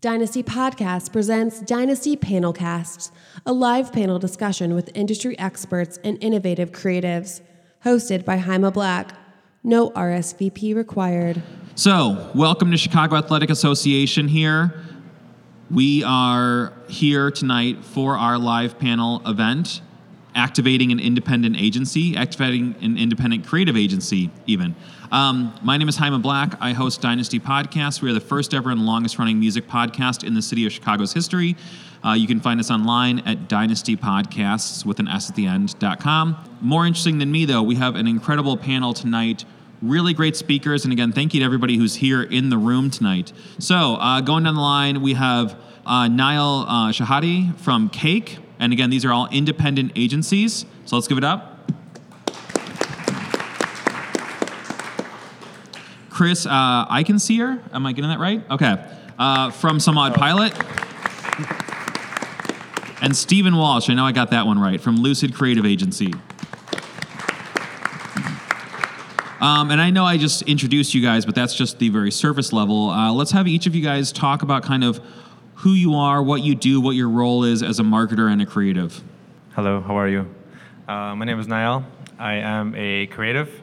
Dynasty Podcast presents Dynasty Panelcasts, a live panel discussion with industry experts and innovative creatives, hosted by Jaime Black. No RSVP required. So, welcome to Chicago Athletic Association here. We are here tonight for our live panel event, activating an independent agency, activating an independent creative agency, even. Um, my name is Jaime Black. I host Dynasty Podcast. We are the first ever and longest running music podcast in the city of Chicago's history. Uh, you can find us online at Dynasty Podcasts with an S at the end.com. More interesting than me, though, we have an incredible panel tonight. Really great speakers. And again, thank you to everybody who's here in the room tonight. So, uh, going down the line, we have uh, Na'el uh, Shehade from KAKE. And again, these are all independent agencies. So, let's give it up. Chris uh, Eichenseer. Am I getting that right? Okay. Uh, from Some Odd Pilot. And Steven Walsh. I know I got that one right. From Lucid Creative Agency. Um, and I know I just introduced you guys, but that's just the very surface level. Uh, let's have each of you guys talk about kind of who you are, what you do, what your role is as a marketer and a creative. Hello, how are you? Uh, my name is Na'el. I am a creative,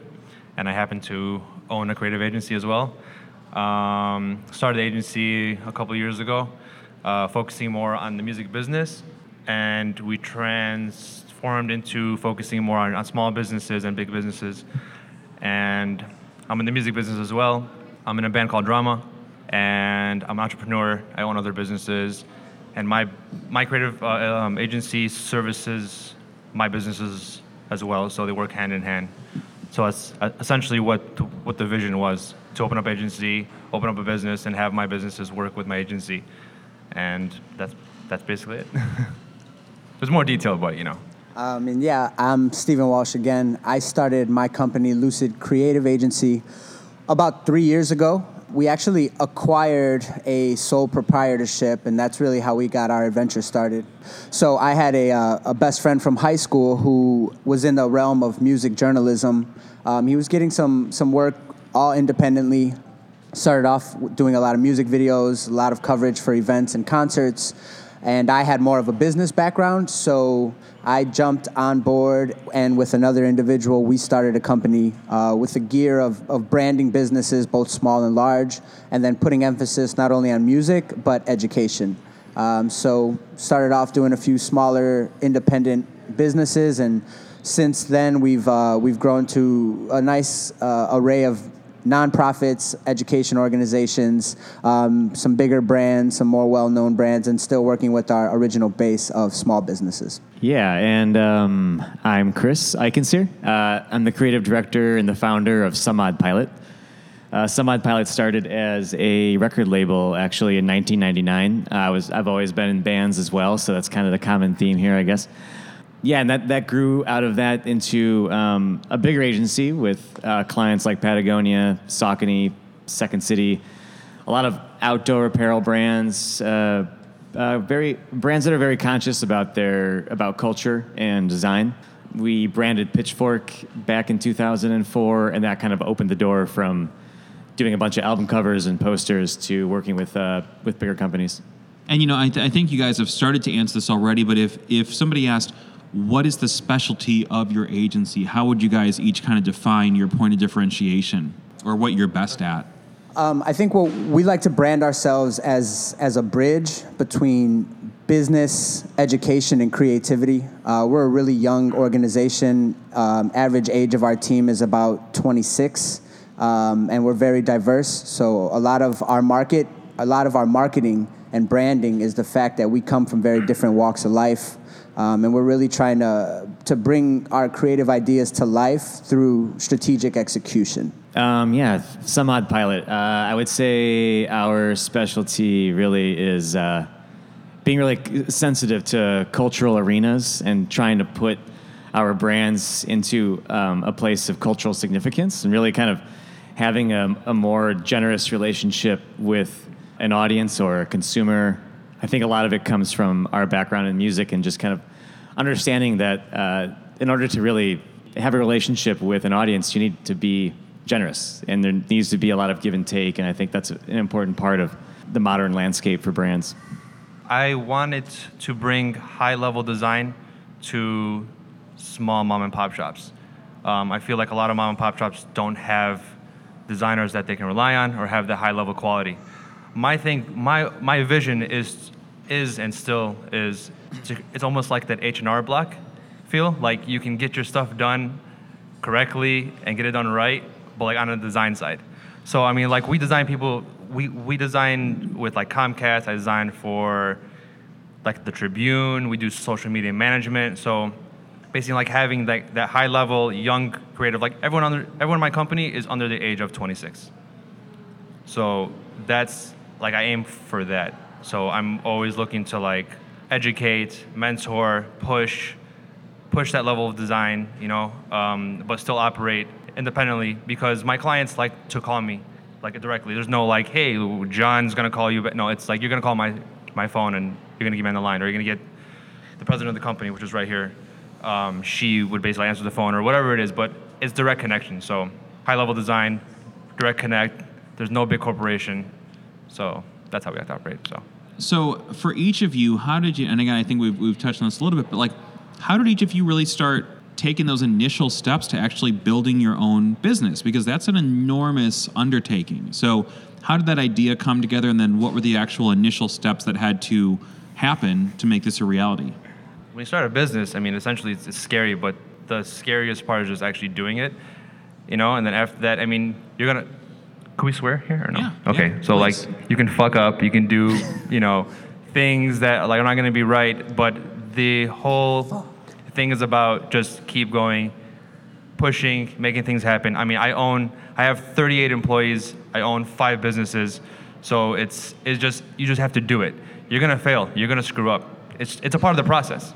and I happen to own a creative agency as well. Um, started the agency a couple years ago, uh, focusing more on the music business, and we transformed into focusing more on, on small businesses and big businesses. And I'm in the music business as well. I'm in a band called Drama, and I'm an entrepreneur. I own other businesses, and my my creative uh, um, agency services my businesses as well, so they work hand in hand. So that's essentially what what the vision was to open up agency, open up a business, and have my businesses work with my agency, and that's that's basically it. There's more detail, but you know. Um, and yeah, I'm Steven Walsh again. I started my company, Lucid Creative Agency, about three years ago. We actually acquired a sole proprietorship, and that's really how we got our adventure started. So I had a, uh, a best friend from high school who was in the realm of music journalism. Um, he was getting some some work all independently. Started off doing a lot of music videos, a lot of coverage for events and concerts and I had more of a business background, so I jumped on board, and with another individual, we started a company uh, with the gear of, of branding businesses, both small and large, and then putting emphasis not only on music but education. Um, so started off doing a few smaller independent businesses, and since then we've uh, we've grown to a nice uh, array of nonprofits, education organizations, um, some bigger brands, some more well known brands, and still working with our original base of small businesses. Yeah, and um, I'm Chris Eichenseer. Uh, I'm the creative director and the founder of Some Odd Pilot. Uh, Some Odd Pilot started as a record label actually in 1999. Uh, I was, I've always been in bands as well, so that's kind of the common theme here, I guess yeah, and that, that grew out of that into um, a bigger agency with uh, clients like Patagonia, Saucony, Second City, a lot of outdoor apparel brands, uh, uh, very brands that are very conscious about their about culture and design. We branded Pitchfork back in 2004, and that kind of opened the door from doing a bunch of album covers and posters to working with uh, with bigger companies. And you know, I, th- I think you guys have started to answer this already. But if if somebody asked what is the specialty of your agency? How would you guys each kind of define your point of differentiation or what you're best at? Um, I think what we like to brand ourselves as as a bridge between business, education, and creativity. Uh, we're a really young organization. Um, average age of our team is about 26, um, and we're very diverse. So a lot of our market, a lot of our marketing and branding is the fact that we come from very different walks of life. Um, and we're really trying to, to bring our creative ideas to life through strategic execution. Um, yeah, some odd pilot. Uh, I would say our specialty really is uh, being really sensitive to cultural arenas and trying to put our brands into um, a place of cultural significance and really kind of having a, a more generous relationship with an audience or a consumer I think a lot of it comes from our background in music and just kind of understanding that uh, in order to really have a relationship with an audience, you need to be generous, and there needs to be a lot of give and take. And I think that's an important part of the modern landscape for brands? I wanted to bring high level design to small mom and pop shops. Um, I feel like a lot of mom and pop shops don't have designers that they can rely on or have the high level quality. My thing, my my vision is is and still is it's almost like that H and R block feel like you can get your stuff done correctly and get it done right, but like on the design side. So I mean, like we design people, we we design with like Comcast. I design for like the Tribune. We do social media management. So basically, like having like that high level young creative, like everyone under everyone in my company is under the age of 26. So that's like I aim for that. So I'm always looking to like educate, mentor, push, push that level of design, you know, um, but still operate independently because my clients like to call me like directly. There's no like, hey, John's gonna call you, but no, it's like you're gonna call my my phone and you're gonna get me on the line, or you're gonna get the president of the company, which is right here. Um, she would basically answer the phone or whatever it is, but it's direct connection. So high level design, direct connect. There's no big corporation, so that's how we have to operate. So. So for each of you, how did you? And again, I think we've we've touched on this a little bit, but like, how did each of you really start taking those initial steps to actually building your own business? Because that's an enormous undertaking. So how did that idea come together, and then what were the actual initial steps that had to happen to make this a reality? When you start a business, I mean, essentially it's, it's scary, but the scariest part is just actually doing it, you know. And then after that, I mean, you're gonna. Can we swear here or no? Yeah, okay, yeah, so like you can fuck up, you can do, you know, things that like are not gonna be right, but the whole thing is about just keep going, pushing, making things happen. I mean, I own, I have 38 employees. I own five businesses, so it's it's just you just have to do it. You're gonna fail. You're gonna screw up. It's it's a part of the process,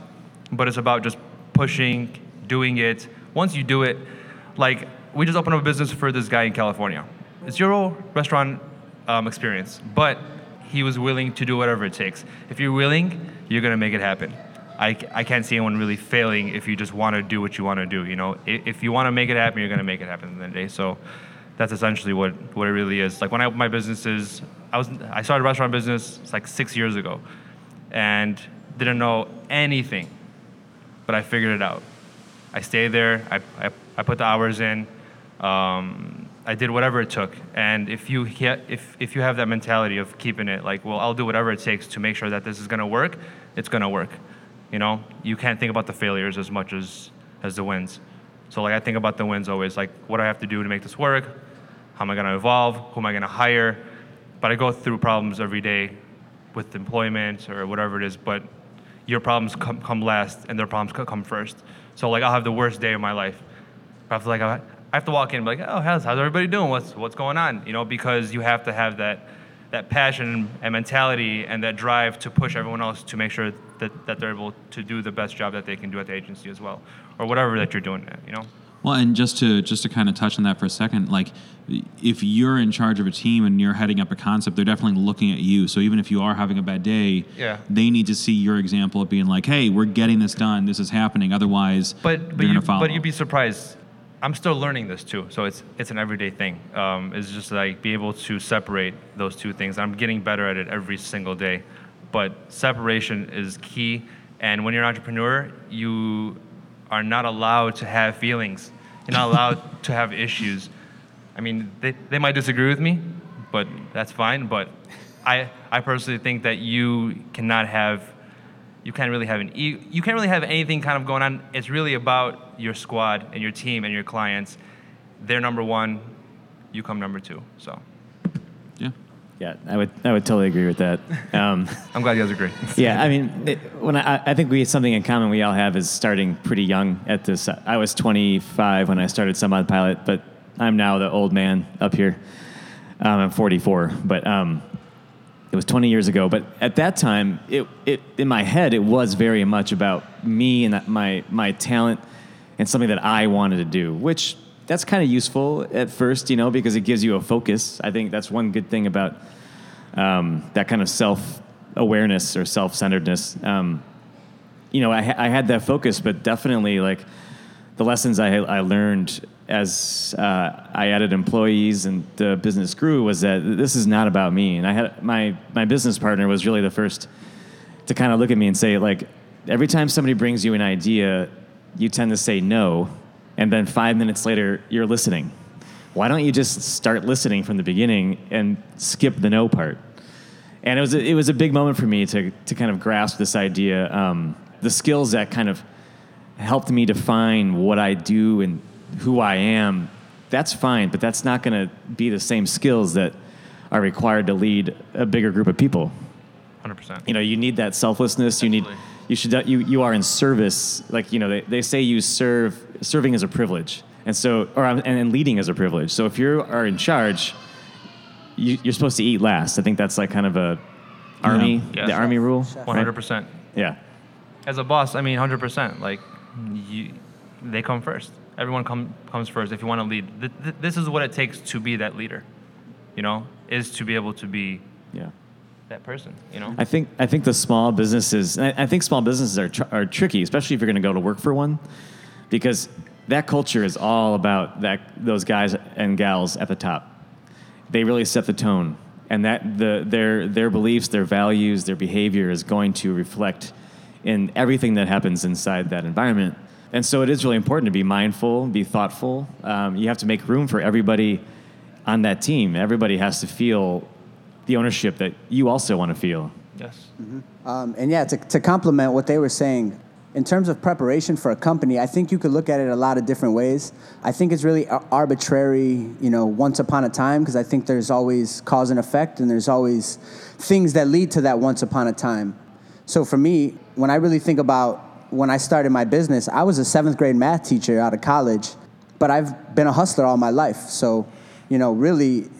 but it's about just pushing, doing it. Once you do it, like we just opened up a business for this guy in California. It's zero restaurant um, experience, but he was willing to do whatever it takes. If you're willing, you're gonna make it happen. I, I can't see anyone really failing if you just want to do what you want to do. You know, I- if you want to make it happen, you're gonna make it happen in the day. So that's essentially what, what it really is. Like when I opened my businesses, I was I started a restaurant business like six years ago, and didn't know anything, but I figured it out. I stayed there. I, I, I put the hours in. Um, I did whatever it took. And if you if if you have that mentality of keeping it like, well, I'll do whatever it takes to make sure that this is gonna work, it's gonna work. You know, you can't think about the failures as much as as the wins. So like I think about the wins always, like what do I have to do to make this work? How am I gonna evolve? Who am I gonna hire? But I go through problems every day with employment or whatever it is, but your problems come, come last and their problems come first. So like I'll have the worst day of my life. I have to like I I have to walk in and be like, oh, how's, how's everybody doing? What's what's going on? You know, because you have to have that that passion and mentality and that drive to push everyone else to make sure that, that they're able to do the best job that they can do at the agency as well, or whatever that you're doing. You know. Well, and just to just to kind of touch on that for a second, like if you're in charge of a team and you're heading up a concept, they're definitely looking at you. So even if you are having a bad day, Yeah. they need to see your example of being like, "Hey, we're getting this done. This is happening." Otherwise, But but you but you'd be surprised. I'm still learning this too, so it's it's an everyday thing. Um, it's just like be able to separate those two things. I'm getting better at it every single day, but separation is key. And when you're an entrepreneur, you are not allowed to have feelings. You're not allowed to have issues. I mean, they, they might disagree with me, but that's fine. But I I personally think that you cannot have you can't really have an e- you can't really have anything kind of going on. It's really about your squad and your team and your clients. They're number one, you come number two. So yeah. Yeah, I would I would totally agree with that. Um, I'm glad you guys agree. yeah, I mean, it, when I, I think we something in common we all have is starting pretty young at this. I was 25 when I started Some Odd Pilot, but I'm now the old man up here. Um, I'm 44, but um, it was 20 years ago. But at that time, it, it in my head it was very much about me and my my talent and something that I wanted to do, which that's kind of useful at first, you know, because it gives you a focus. I think that's one good thing about um, that kind of self awareness or self centeredness. Um, you know, I, I had that focus, but definitely like the lessons I, I learned as uh, I added employees and the business grew was that this is not about me. And I had my my business partner was really the first to kind of look at me and say like every time somebody brings you an idea, you tend to say no, and then five minutes later you're listening. Why don't you just start listening from the beginning and skip the no part? And it was a, it was a big moment for me to to kind of grasp this idea. Um, the skills that kind of helped me define what I do and who I am, that's fine, but that's not going to be the same skills that are required to lead a bigger group of people. 100%. You know, you need that selflessness. You need, you should, you, you are in service. Like, you know, they, they say you serve, serving is a privilege. And so, or, um, and, and leading is a privilege. So if you are in charge, you, you're supposed to eat last. I think that's like kind of a army, Yes. the army rule. 100%. Yeah. As a boss, I mean, 100%. Like, you, they come first. Everyone come, comes first if you want to lead. Th- th- this is what it takes to be that leader, you know, is to be able to be Yeah. that person, you know? I think I think the small businesses. I I think small businesses are tr- are tricky, especially if you're going to go to work for one, because that culture is all about that those guys and gals at the top. They really set the tone, and that the their their beliefs, their values, their behavior is going to reflect in everything that happens inside that environment. And so it is really important to be mindful, be thoughtful. Um, you have to make room for everybody on that team. Everybody has to feel the ownership that you also want to feel. yes. Um, and yeah, to, to complement what they were saying, in terms of preparation for a company, I think you could look at it a lot of different ways. I think it's really arbitrary, you know, once upon a time, because I think there's always cause and effect, and there's always things that lead to that once upon a time. So for me, when I really think about when I started my business, I was a seventh grade math teacher out of college, but I've been a hustler all my life. So, you know, really,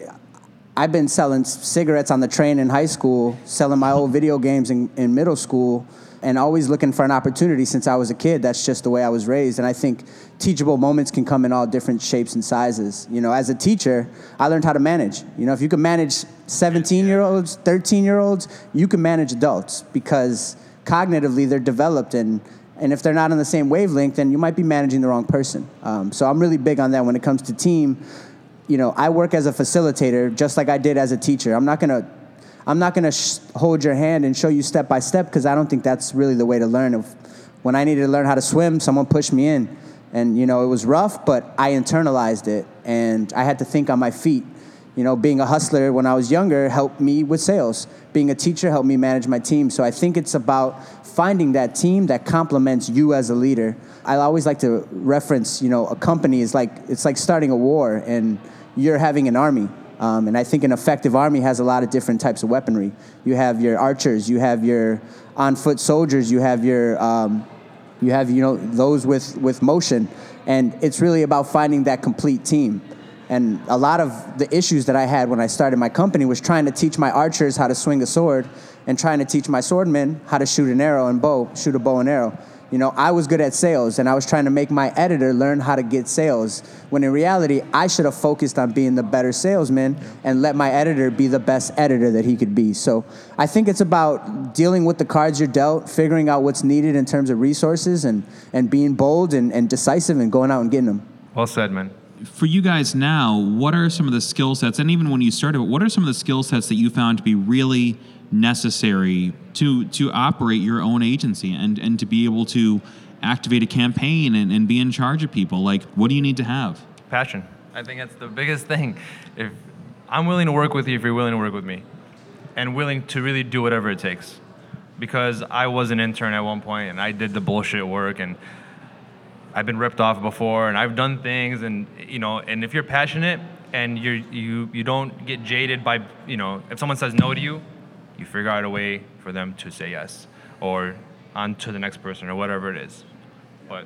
I've been selling cigarettes on the train in high school, selling my old video games in, in middle school, and always looking for an opportunity since I was a kid. That's just the way I was raised. And I think teachable moments can come in all different shapes and sizes. You know, as a teacher, I learned how to manage. You know, if you can manage 17 year olds, 13 year olds, you can manage adults because cognitively they're developed and and if they're not on the same wavelength, then you might be managing the wrong person. Um, so I'm really big on that when it comes to team you know, I work as a facilitator just like I did as a teacher. I'm not gonna, I'm not gonna sh- hold your hand and show you step by step because I don't think that's really the way to learn. If, when I needed to learn how to swim, someone pushed me in, and you know it was rough, but I internalized it and I had to think on my feet. You know, being a hustler when I was younger helped me with sales. Being a teacher helped me manage my team. So I think it's about finding that team that complements you as a leader. I always like to reference, you know, a company is like it's like starting a war and you're having an army. Um, and I think an effective army has a lot of different types of weaponry. You have your archers, you have your on foot soldiers, you have your um, you have you know those with with motion, and it's really about finding that complete team. And a lot of the issues that I had when I started my company was trying to teach my archers how to swing a sword, and trying to teach my swordmen how to shoot an arrow and bow, shoot a bow and arrow. You know, I was good at sales, and I was trying to make my editor learn how to get sales. When in reality, I should have focused on being the better salesman and let my editor be the best editor that he could be. So I think it's about dealing with the cards you're dealt, figuring out what's needed in terms of resources, and and being bold and, and decisive and going out and getting them. Well said, man. For you guys now, what are some of the skill sets, and even when you started, what are some of the skill sets that you found to be really necessary to to operate your own agency and and to be able to activate a campaign and, and be in charge of people? Like, what do you need to have? Passion. I think that's the biggest thing. If I'm willing to work with you, if you're willing to work with me, and willing to really do whatever it takes, because I was an intern at one point and I did the bullshit work and I've been ripped off before and I've done things and you know and if you're passionate and you you you don't get jaded by you know if someone says no to you, you figure out a way for them to say yes or on to the next person or whatever it is. But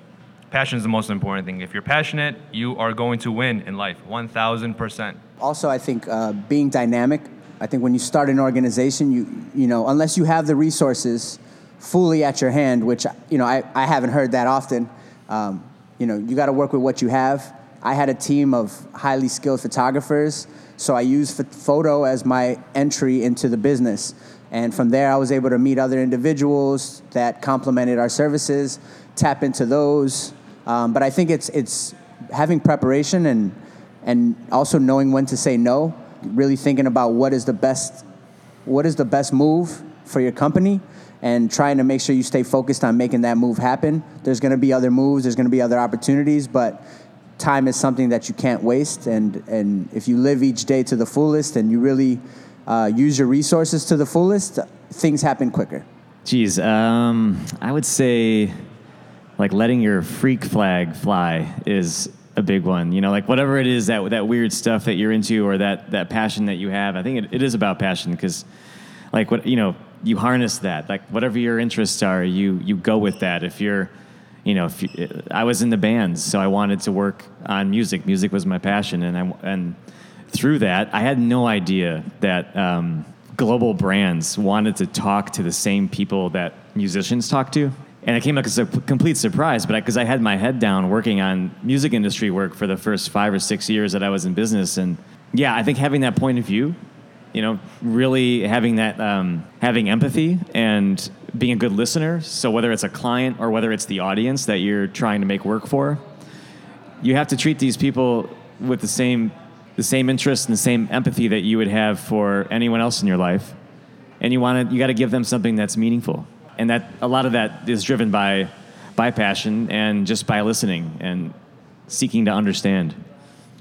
passion is the most important thing. If you're passionate, you are going to win in life, 1000%. Also, I think uh, being dynamic. I think when you start an organization, you you know, unless you have the resources fully at your hand, which you know I, I haven't heard that often. Um, you know, you got to work with what you have. I had a team of highly skilled photographers, so I used ph- photo as my entry into the business. And from there, I was able to meet other individuals that complemented our services, tap into those, Um, but I think it's it's having preparation and and also knowing when to say no. Really thinking about what is the best what is the best move for your company and trying to make sure you stay focused on making that move happen. There's going to be other moves, there's going to be other opportunities, but time is something that you can't waste. And, and if you live each day to the fullest and you really uh, use your resources to the fullest, things happen quicker. Geez, um, I would say like letting your freak flag fly is a big one. You know, like whatever it is that that weird stuff that you're into or that that passion that you have. I think it, it is about passion because, like what you know, you harness that. Like whatever your interests are, you you go with that. If you're, you know, you, I was in the bands, so I wanted to work on music. Music was my passion, and I and through that, I had no idea that. Um, global brands wanted to talk to the same people that musicians talk to and it came like a complete surprise but because I, I, had my head down working on music industry work for the first five or six years that i was in business and yeah i think having that point of view you know, really having that, um, having empathy and being a good listener. So whether it's a client or whether it's the audience that you're trying to make work for, you have to treat these people with the same, the same interest and the same empathy that you would have for anyone else in your life. And you want to, you got to give them something that's meaningful. And that a lot of that is driven by, by passion and just by listening and seeking to understand.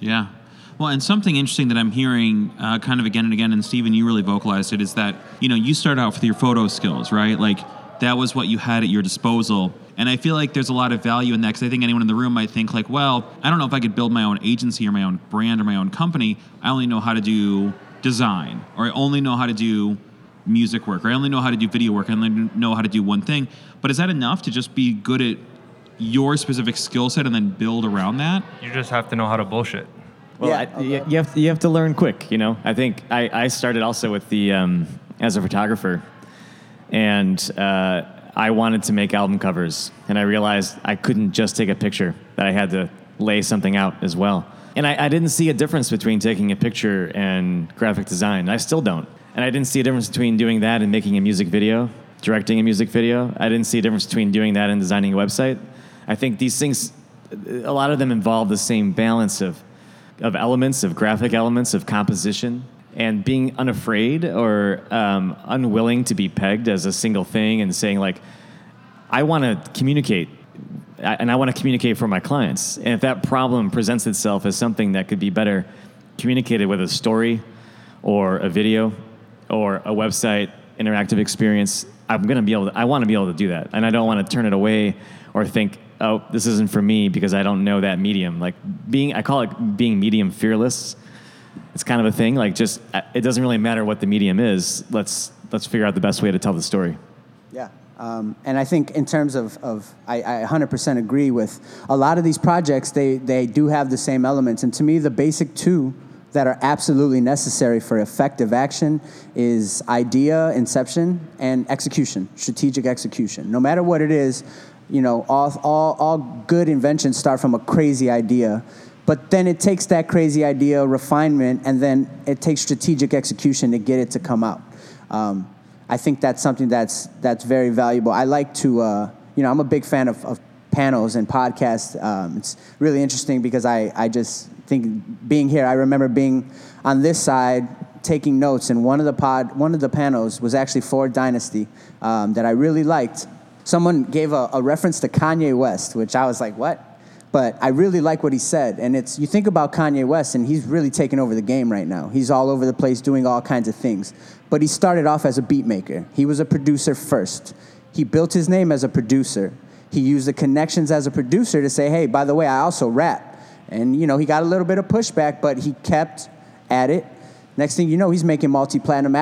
Yeah. Well, and something interesting that I'm hearing uh, kind of again and again, and Steven, you really vocalized it, is that, you know, you start out with your photo skills, right? Like, that was what you had at your disposal. And I feel like there's a lot of value in that because I think anyone in the room might think, like, well, I don't know if I could build my own agency or my own brand or my own company. I only know how to do design, or I only know how to do music work, or I only know how to do video work, I only know how to do one thing. But is that enough to just be good at your specific skill set and then build around that? You just have to know how to bullshit. Well, yeah, I, okay. you, have to, you have to learn quick. You know, I think I, I started also with the um, as a photographer, and uh, I wanted to make album covers, and I realized I couldn't just take a picture; that I had to lay something out as well. And I, I didn't see a difference between taking a picture and graphic design. I still don't. And I didn't see a difference between doing that and making a music video, directing a music video. I didn't see a difference between doing that and designing a website. I think these things, a lot of them involve the same balance of of elements, of graphic elements, of composition, and being unafraid or um, unwilling to be pegged as a single thing and saying, like, I want to communicate and I want to communicate for my clients. And if that problem presents itself as something that could be better communicated with a story or a video or a website interactive experience, I'm going to be able to, I want to be able to do that. And I don't want to turn it away or think, oh, this isn't for me because I don't know that medium. Like being, I call it being medium fearless. It's kind of a thing. Like just, uh, it doesn't really matter what the medium is. Let's let's figure out the best way to tell the story. Yeah. Um, and I think in terms of, of I, I 100% agree with a lot of these projects, they, they do have the same elements. And to me, the basic two that are absolutely necessary for effective action is idea, inception, and execution, strategic execution. No matter what it is, you know, all, all, all good inventions start from a crazy idea. But then it takes that crazy idea, refinement, and then it takes strategic execution to get it to come out. Um, I think that's something that's, that's very valuable. I like to, uh, you know, I'm a big fan of, of panels and podcasts. Um, it's really interesting because I, I just think being here, I remember being on this side taking notes, and one of the pod, one of the panels was actually Ford Dynasty um, that I really liked someone gave a, a reference to Kanye West, which I was like, what? But I really like what he said. And it's, you think about Kanye West, and he's really taking over the game right now. He's all over the place doing all kinds of things. But he started off as a beat maker, he was a producer first. He built his name as a producer. He used the connections as a producer to say, hey, by the way, I also rap. And, you know, he got a little bit of pushback, but he kept at it. Next thing you know, he's making multi platinum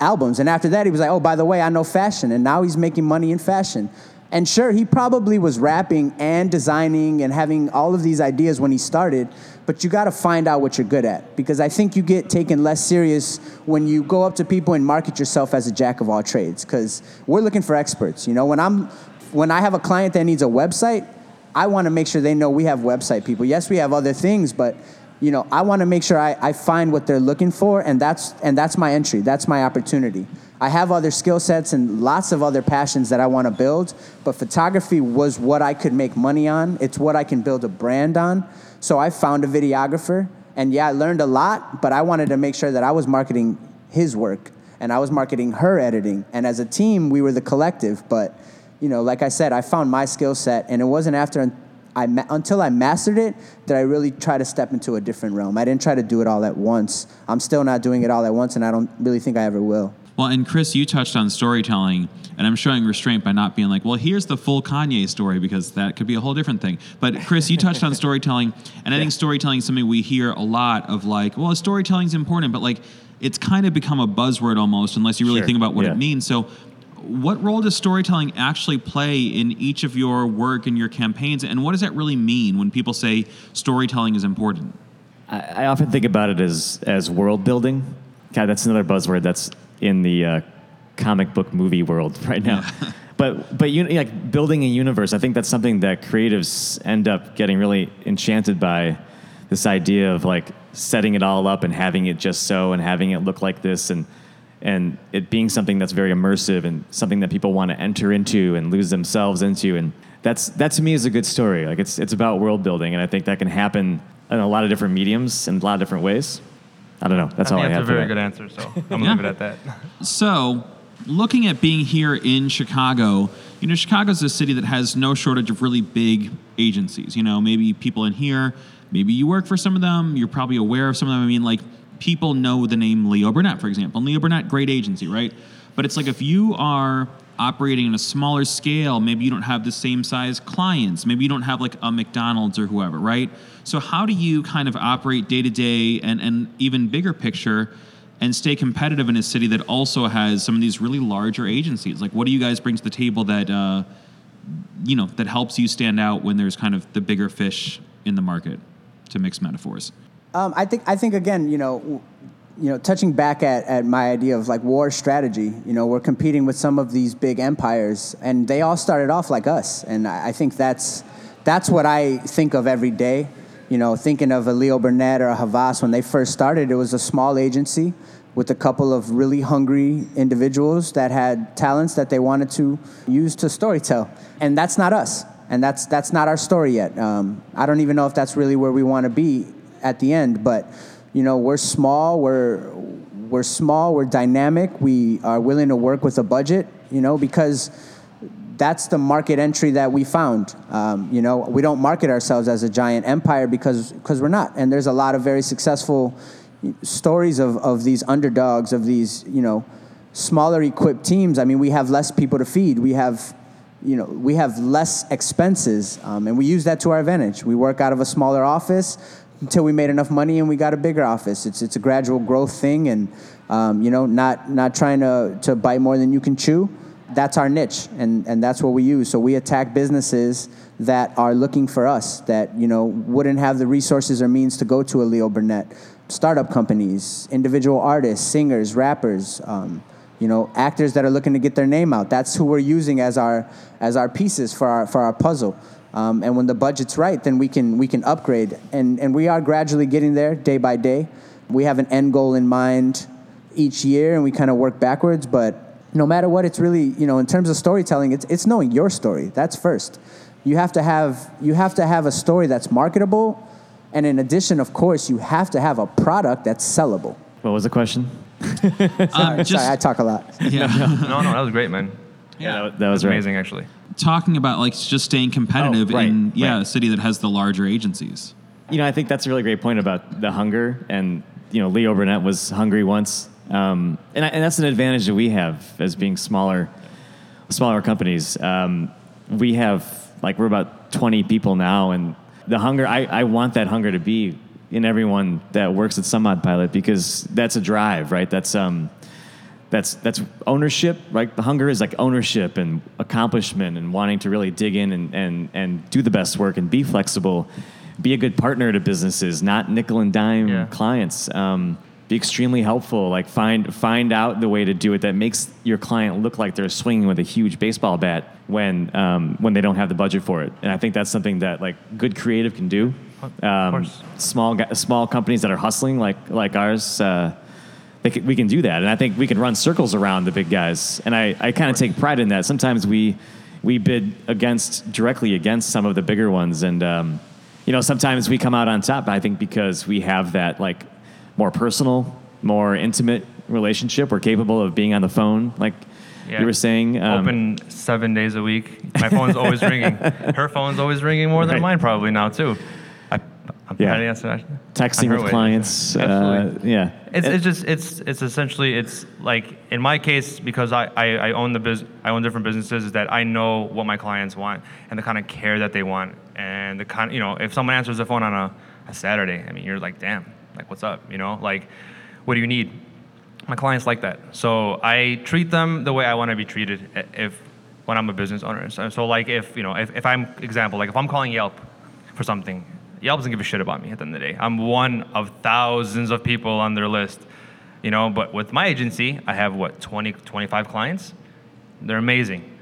albums. And after that, he was like, oh, by the way, I know fashion. And now he's making money in fashion. And sure, he probably was rapping and designing and having all of these ideas when he started, but you gotta find out what you're good at. Because I think you get taken less serious when you go up to people and market yourself as a jack of all trades. Because we're looking for experts. You know, when I'm when I have a client that needs a website, I wanna make sure they know we have website people. Yes, we have other things, but you know, I want to make sure I, I find what they're looking for, and that's and that's my entry. That's my opportunity. I have other skill sets and lots of other passions that I want to build, but photography was what I could make money on. It's what I can build a brand on. So I found a videographer, and yeah, I learned a lot, but I wanted to make sure that I was marketing his work and I was marketing her editing. And as a team, we were the collective. But, you know, like I said, I found my skill set, and it wasn't after I ma- until I mastered it did I really try to step into a different realm. I didn't try to do it all at once. I'm still not doing it all at once, and I don't really think I ever will. Well, and Chris, you touched on storytelling, and I'm showing restraint by not being like, well, here's the full Kanye story because that could be a whole different thing. But Chris, you touched on storytelling, and I think storytelling is something we hear a lot of like, well, storytelling is important, but like it's kind of become a buzzword almost unless you really Sure, think about what yeah. it means. So, what role does storytelling actually play in each of your work and your campaigns, and what does that really mean when people say storytelling is important? I, I often think about it as as world building. God, that's another buzzword that's in the uh, comic book movie world right now. but but you like building a universe. I think that's something that creatives end up getting really enchanted by. This idea of like setting it all up and having it just so and having it look like this and and it being something that's very immersive and something that people want to enter into and lose themselves into and that's that to me is a good story like it's it's about world building and i think that can happen in a lot of different mediums and a lot of different ways i don't know that's I all think i that's have a for very that. good answer. So I'm gonna Yeah. leave it at that. So, looking at being here in Chicago, you know, Chicago's a city that has no shortage of really big agencies. You know, maybe people in here, maybe you work for some of them, you're probably aware of some of them. I mean, like, people know the name Leo Burnett, for example. And Leo Burnett, great agency, right? But it's like if you are operating in a smaller scale, maybe you don't have the same size clients, maybe you don't have like a McDonald's or whoever, right? So, how do you kind of operate day to day and, and even bigger picture? and stay competitive in a city that also has some of these really larger agencies? Like, what do you guys bring to the table that uh, you know that helps you stand out when there's kind of the bigger fish in the market? To mix metaphors. Um, I think I think again, you know, w- you know, touching back at, at my idea of like war strategy. You know, we're competing with some of these big empires, and they all started off like us, and I, I think that's that's what I think of every day. You know, thinking of a Leo Burnett or a Havas when they first started, it was a small agency with a couple of really hungry individuals that had talents that they wanted to use to storytell, and that's not us, and that's that's not our story yet. Um, I don't even know if that's really where we want to be at the end, but you know, we're small, we're we're small, we're dynamic, we are willing to work with a budget, you know, because that's the market entry that we found. Um, you know, we don't market ourselves as a giant empire because because we're not. And there's a lot of very successful stories of, of these underdogs, of these you know smaller equipped teams. I mean, we have less people to feed. We have you know we have less expenses, um, and we use that to our advantage. We work out of a smaller office until we made enough money and we got a bigger office. It's it's a gradual growth thing, and um, you know not not trying to to bite more than you can chew. That's our niche and, and that's what we use. So we attack businesses that are looking for us that you know wouldn't have the resources or means to go to a leo burnett. Startup companies individual artists singers rappers um, you know actors that are looking to get their name out. That's who we're using as our as our pieces for our for our puzzle um, and when the budget's right then we can we can upgrade. And and we are gradually getting there day by day. We have an end goal in mind each year and we kind of work backwards but no matter what it's really you know in terms of storytelling it's, it's knowing your story. That's first. You have to have you have to have a story that's marketable. And in addition of course you have to have a product that's sellable. What was the question? Um, just sorry i talk a lot. Yeah. no, no, that was great, man. yeah. That, that was That's right. amazing, actually. Talking about like just staying competitive Oh, right, in yeah right. a city that has the larger agencies. You know, I think that's a really great point about the hunger. And, you know, Leo Burnett was hungry once. Um, and, and that's an advantage that we have as being smaller, smaller companies. Um, we have, like, we're about 20 people now. And the hunger, I, I want that hunger to be in everyone that works at Some Odd Pilot because that's a drive, right? That's, um, that's that's ownership, right? The hunger is like ownership and accomplishment and wanting to really dig in and, and, and do the best work and be flexible, be a good partner to businesses, not nickel and dime Yeah. clients. Um, be extremely helpful. Like find find out the way to do it that makes your client look like they're swinging with a huge baseball bat when um, when they don't have the budget for it. And I think that's something that like good creative can do. Um, course. small small companies that are hustling like like ours. Uh, can, we can do that, and I think we can run circles around the big guys, and I, I kind of take pride in that. Sometimes we we bid against directly against some of the bigger ones, and um, you know sometimes we come out on top. I think because we have that like more personal, more intimate relationship. We're capable of being on the phone, like Yeah. you were saying. um, Open seven days a week. My phone's always ringing. Her phone's always ringing more than mine probably now too. I'm Yeah. trying to answer that. texting with way. clients. Uh, yeah, It's, it's just it's it's essentially it's like in my case because I, I, I own the biz I own different businesses is that I know what my clients want and the kind of care that they want and the kind you know if someone answers the phone on a, a Saturday I mean you're like damn like what's up you know like what do you need my clients like that so I treat them the way I want to be treated if when I'm a business owner so, so like if you know if, if I'm example like if I'm calling Yelp for something Yelp doesn't give a shit about me at the end of the day. I'm one of thousands of people on their list, you know. But with my agency, I have what 20, 25 clients. They're amazing.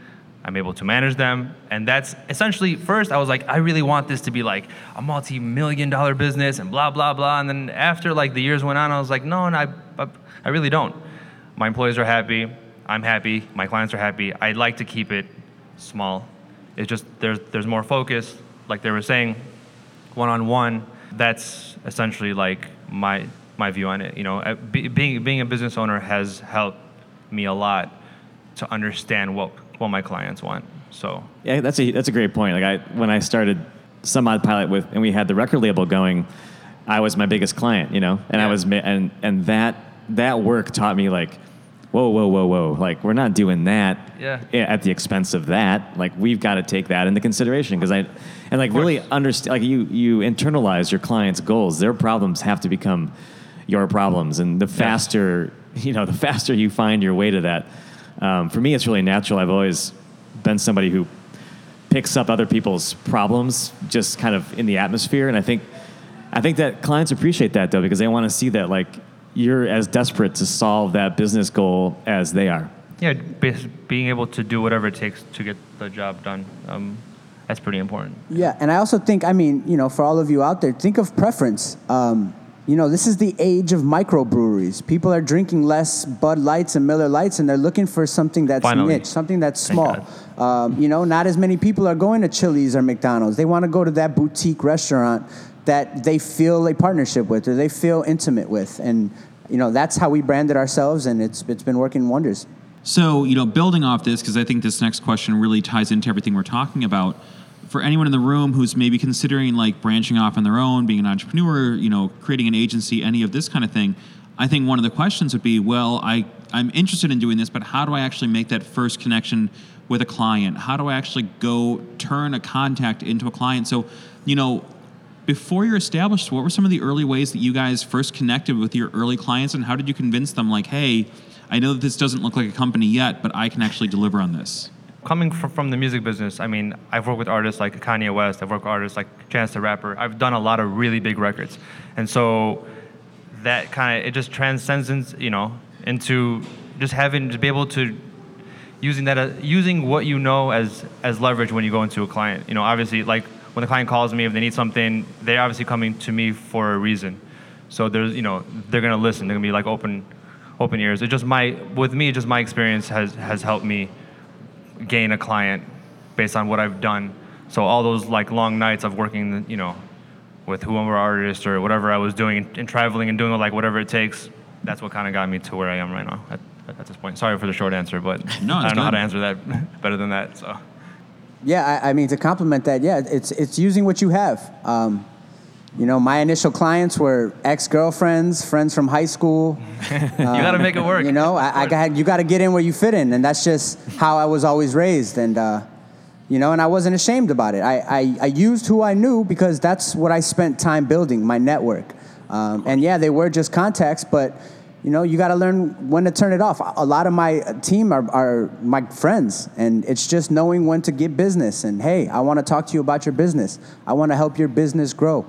I'm able to manage them, and that's essentially first. I was like, I really want this to be like a multi-million dollar business and blah blah blah. And then after like the years went on, I was like, no, and I, I, I really don't. My employees are happy. I'm happy. My clients are happy. I'd like to keep it small. It's just there's there's more focus, like they were saying one on one. That's essentially like my my view on it. You know, Uh, be, being being a business owner has helped me a lot to understand what what my clients want. So yeah, that's a that's a great point. Like I when I started some odd pilot with, and we had the record label going, I was my biggest client, you know, and I was and and that that work taught me like. Whoa, whoa, whoa, whoa! Like we're not doing that Yeah. at the expense of that. Like we've got to take that into consideration because I, and like really understand. Like you, you internalize your clients' goals. Their problems have to become your problems, and the faster you know, the faster you find your way to that. Um, for me, it's really natural. I've always been somebody who picks up other people's problems just kind of in the atmosphere, and I think, I think that clients appreciate that though because they want to see that like you're as desperate to solve that business goal as they are. yeah, be, being able to do whatever it takes to get the job done. Um, that's pretty important. Yeah, and I also think, I mean, you know, for all of you out there, think of preference. Um, you know, this is the age of microbreweries. People are drinking less Bud Lights and Miller Lights, and they're looking for something that's Finally. niche, something that's small. Um, you know, not as many people are going to Chili's or McDonald's. They want to go to that boutique restaurant that they feel a partnership with or they feel intimate with, and you know, that's how we branded ourselves, and it's it's been working wonders. So, you know, building off this, because I think this next question really ties into everything we're talking about. For anyone in the room who's maybe considering like branching off on their own, being an entrepreneur, you know, creating an agency, any of this kind of thing, I think one of the questions would be, well, I, I'm interested in doing this, but how do I actually make that first connection with a client? How do I actually go turn a contact into a client? So, you know, before you're established, what were some of the early ways that you guys first connected with your early clients, and how did you convince them, like, hey, I know that this doesn't look like a company yet, but I can actually deliver on this? coming from, from the music business, I mean, I've worked with artists like Kanye West. I've worked with artists like Chance the Rapper. I've done a lot of really big records, and so that kind of it just transcends, you know, into just having to be able to using that uh, using what you know as as leverage when you go into a client. You know, obviously, like when the client calls me if they need something, they're obviously coming to me for a reason. So there's, you know, they're gonna listen. They're gonna be like open, open ears. It just my with me, just my experience has has helped me gain a client based on what I've done. So all those like long nights of working, you know, with whoever artist or whatever I was doing and, traveling and doing like whatever it takes, that's what kind of got me to where I am right now at, at this point. Sorry for the short answer, but No, I don't know how to answer that better than that. So Yeah, I, I mean to complement that, yeah, it's it's using what you have. Um, you know, my initial clients were ex-girlfriends, friends from high school. you got to make it work. You know, I, I got you got to get in where you fit in, and that's just how I was always raised. And uh, you know, and I wasn't ashamed about it. I, I, I used who I knew because that's what I spent time building my network. Um, and yeah, they were just contacts, but you know, you got to learn when to turn it off. A lot of my team are, are my friends, and it's just knowing when to get business. And hey, I want to talk to you about your business. I want to help your business grow.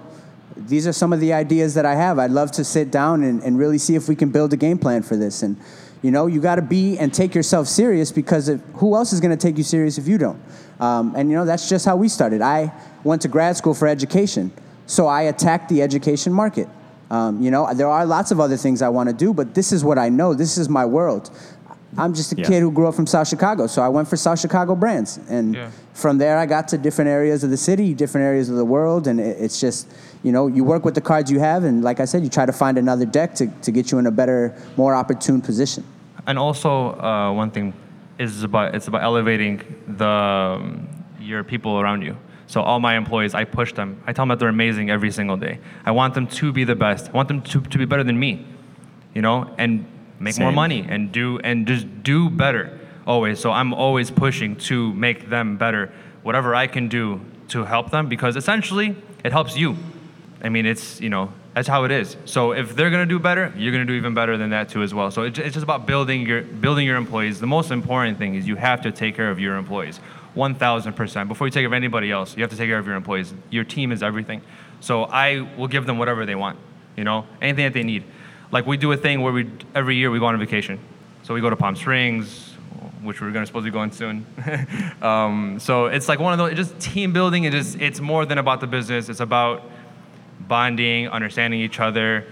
These are some of the ideas that I have. I'd love to sit down and, and really see if we can build a game plan for this. And you know, you got to be and take yourself serious because if, who else is going to take you serious if you don't? Um, and you know, that's just how we started. I went to grad school for education, so I attacked the education market. Um, you know, there are lots of other things I want to do, but this is what I know. This is my world. I'm just a Yeah. kid who grew up from South Chicago, so I went for South Chicago brands, and Yeah. from there I got to different areas of the city, different areas of the world, and it, it's just, you know, you work with the cards you have, and like I said, you try to find another deck to, to get you in a better, more opportune position. And also, uh, one thing is about it's about elevating the um, your people around you. So all my employees, I push them. I tell them that they're amazing every single day. I want them to be the best. I want them to, to be better than me, you know, and make more money and do and just do better always. So I'm always pushing to make them better. Whatever I can do to help them, because essentially it helps you. I mean, it's you know that's how it is. So if they're gonna do better, you're gonna do even better than that too as well. So it's just about building your building your employees. The most important thing is you have to take care of your employees, one thousand percent. Before you take care of anybody else, you have to take care of your employees. Your team is everything. So I will give them whatever they want. You know, anything that they need. Like we do a thing where we every year we go on a vacation. So we go to Palm Springs, which we're gonna supposed to be going soon. um, so it's like one of those it's just team building. It just it's more than about the business. It's about bonding, understanding each other,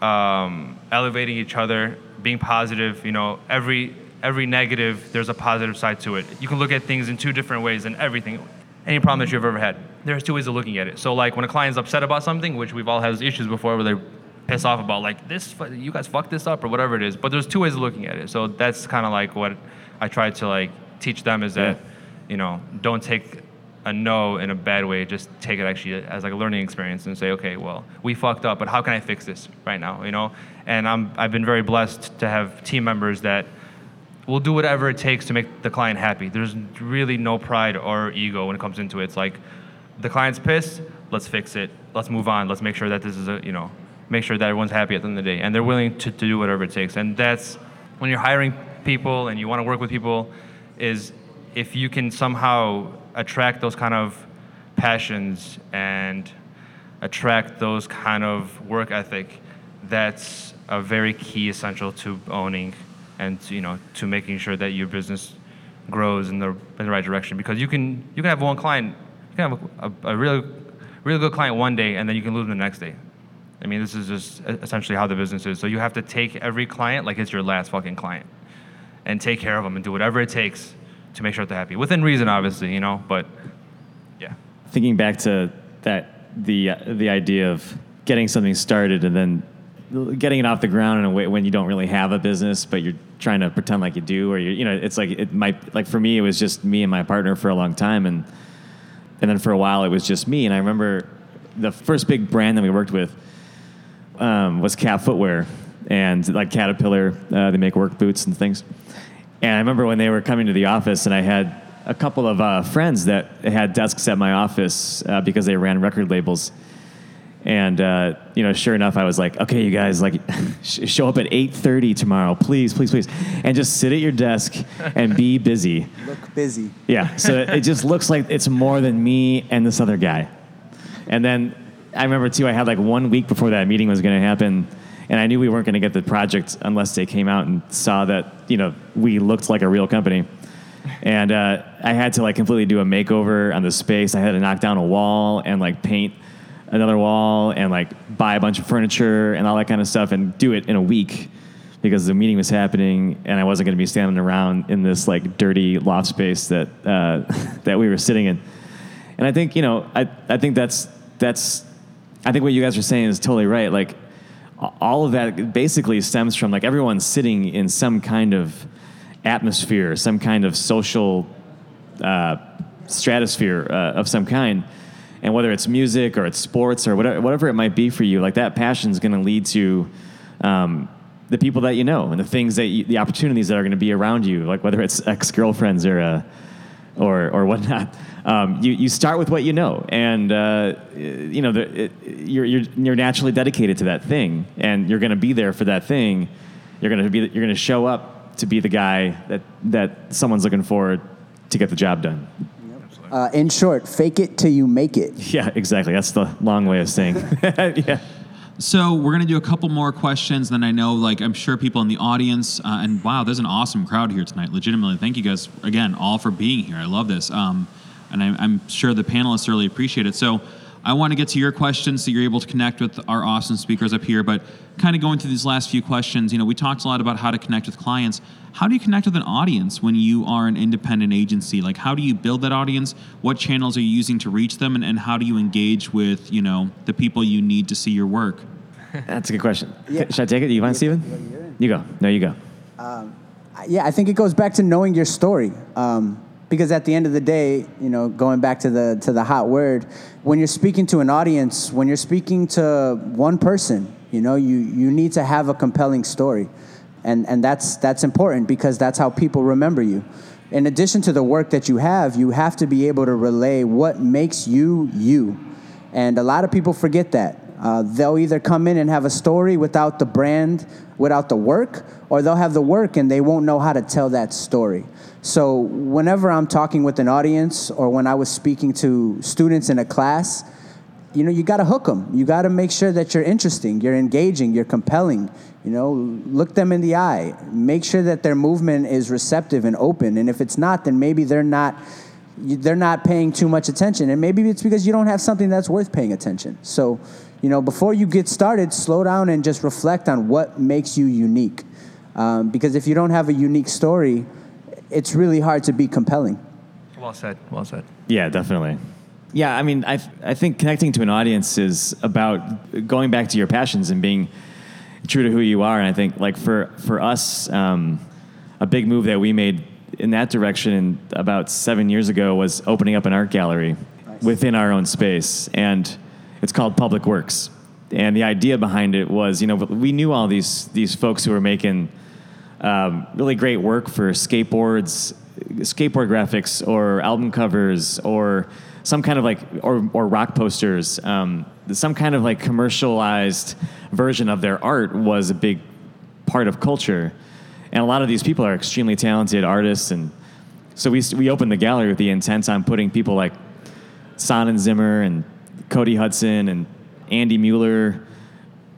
um, elevating each other, being positive. You know, every every negative, there's a positive side to it. You can look at things in two different ways and everything. Any problem that you've ever had, there's two ways of looking at it. So, like when a client's upset about something, which we've all had issues before, where they piss off about like this, you guys fucked this up or whatever it is. But there's two ways of looking at it. So that's kind of like what I try to like teach them is that, Yeah. you know, don't take a no in a bad way. Just take it actually as like a learning experience and say, okay, well, we fucked up, but how can I fix this right now? You know, and I'm I've been very blessed to have team members that will do whatever it takes to make the client happy. There's really no pride or ego when it comes into it. It's like the client's pissed, let's fix it. Let's move on. Let's make sure that this is a you know, make sure that everyone's happy at the end of the day, and they're willing to, to do whatever it takes. And that's when you're hiring people and you want to work with people, is if you can somehow attract those kind of passions and attract those kind of work ethic, that's a very key essential to owning and you know to making sure that your business grows in the in the right direction. Because you can you can have one client, you can have a, a, a really really good client one day and then you can lose them the next day. I mean, this is just essentially how the business is. So you have to take every client like it's your last fucking client, and take care of them and do whatever it takes to make sure they're happy within reason, obviously, you know. But yeah. thinking back to that the the idea of getting something started and then getting it off the ground in a way when you don't really have a business but you're trying to pretend like you do or you you know it's like it might like for me it was just me and my partner for a long time and and then for a while it was just me and I remember the first big brand that we worked with um, was Cat Footwear and like Caterpillar uh, they make work boots and things and I remember when they were coming to the office, and I had a couple of uh, friends that had desks at my office uh, because they ran record labels. And uh, you know, sure enough, I was like, "Okay, you guys, like, sh- show up at eight thirty tomorrow, please, please, please, and just sit at your desk and be busy." Look busy. Yeah. So it just looks like it's more than me and this other guy. And then I remember too, I had like one week before that meeting was going to happen, and I knew we weren't going to get the project unless they came out and saw that you know we looked like a real company. And uh, I had to like completely do a makeover on the space. I had to knock down a wall and like paint another wall and like buy a bunch of furniture and all that kind of stuff and do it in a week because the meeting was happening and I wasn't going to be standing around in this like dirty loft space that uh, that we were sitting in. And I think you know I I think that's that's I think what you guys are saying is totally right. Like all of that basically stems from like everyone sitting in some kind of atmosphere, some kind of social uh, stratosphere uh, of some kind. And whether it's music or it's sports or whatever, whatever it might be for you, like that passion is going to lead to um, the people that you know and the things that you, the opportunities that are going to be around you, like whether it's ex girlfriends or uh, or or whatnot. Um, you you start with what you know, and uh, you know the, it, you're you're you're naturally dedicated to that thing, and you're going to be there for that thing. You're going to be you're going to show up to be the guy that that someone's looking for to get the job done. Uh, in short, fake it till you make it. Yeah, exactly. That's the long way of saying. yeah. So we're gonna do a couple more questions. Then I know, like, I'm sure people in the audience, uh, and wow, there's an awesome crowd here tonight. Legitimately, thank you guys again all for being here. I love this, um, and I'm, I'm sure the panelists really appreciate it. So I want to get to your questions so you're able to connect with our awesome speakers up here. But kind of going through these last few questions, you know, we talked a lot about how to connect with clients. How do you connect with an audience when you are an independent agency? Like, how do you build that audience? What channels are you using to reach them, and, and how do you engage with you know the people you need to see your work? That's a good question. Yeah. Should I take it? You want, Steven? You go. No, you go. yeah, I think it goes back to knowing your story. Um, because at the end of the day, you know, going back to the to the hot word, when you're speaking to an audience, when you're speaking to one person, you know, you you need to have a compelling story, and and that's that's important because that's how people remember you. In addition to the work that you have, you have to be able to relay what makes you you, and a lot of people forget that. Uh, they'll either come in and have a story without the brand, without the work, or they'll have the work and they won't know how to tell that story. So, whenever I'm talking with an audience or when I was speaking to students in a class, you know, you got to hook them. You got to make sure that you're interesting, you're engaging, you're compelling. You know, look them in the eye. Make sure that their movement is receptive and open. And if it's not, then maybe they're not they're not paying too much attention and maybe it's because you don't have something that's worth paying attention so you know before you get started slow down and just reflect on what makes you unique um, because if you don't have a unique story it's really hard to be compelling Well said. Well said. Yeah, definitely. Yeah, I mean, I, I think connecting to an audience is about going back to your passions and being true to who you are. And I think, like, for, for us, um, a big move that we made in that direction about seven years ago was opening up an art gallery within our own space. And it's called Public Works. And the idea behind it was, you know, we knew all these, these folks who were making um, really great work for skateboards, skateboard graphics, or album covers, or some kind of like, or, or rock posters. Um, some kind of like commercialized version of their art was a big part of culture. And a lot of these people are extremely talented artists. And so we, we opened the gallery with the intent on putting people like Sonnenzimmer and Cody Hudson and Andy Mueller.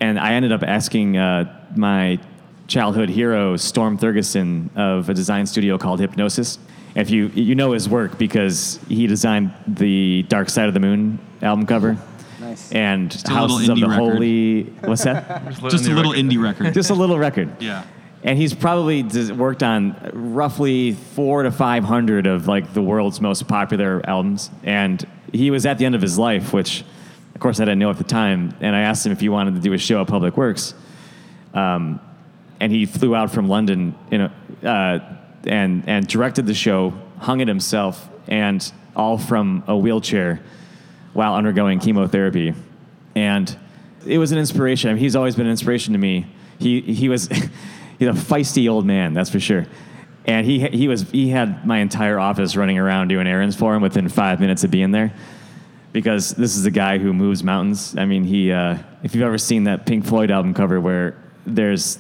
And I ended up asking uh, my childhood hero, Storm Thorgerson, of a design studio called Hipgnosis. If you you know his work because he designed the Dark Side of the Moon album cover. Nice. And a little Houses of indie the record. Holy. What's that? Just a little indie record. Just a little record. yeah. And he's probably des- worked on roughly four to 500 of like the world's most popular albums. And he was at the end of his life, which of course I didn't know at the time. And I asked him if he wanted to do a show at Public Works. Um, and he flew out from London in a, uh, and, and directed the show, hung it himself, and all from a wheelchair while undergoing chemotherapy. And it was an inspiration. I mean, he's always been an inspiration to me. He, he was he's a feisty old man, that's for sure. And he, he, was, he had my entire office running around doing errands for him within five minutes of being there because this is a guy who moves mountains. I mean, he, uh, if you've ever seen that Pink Floyd album cover where there's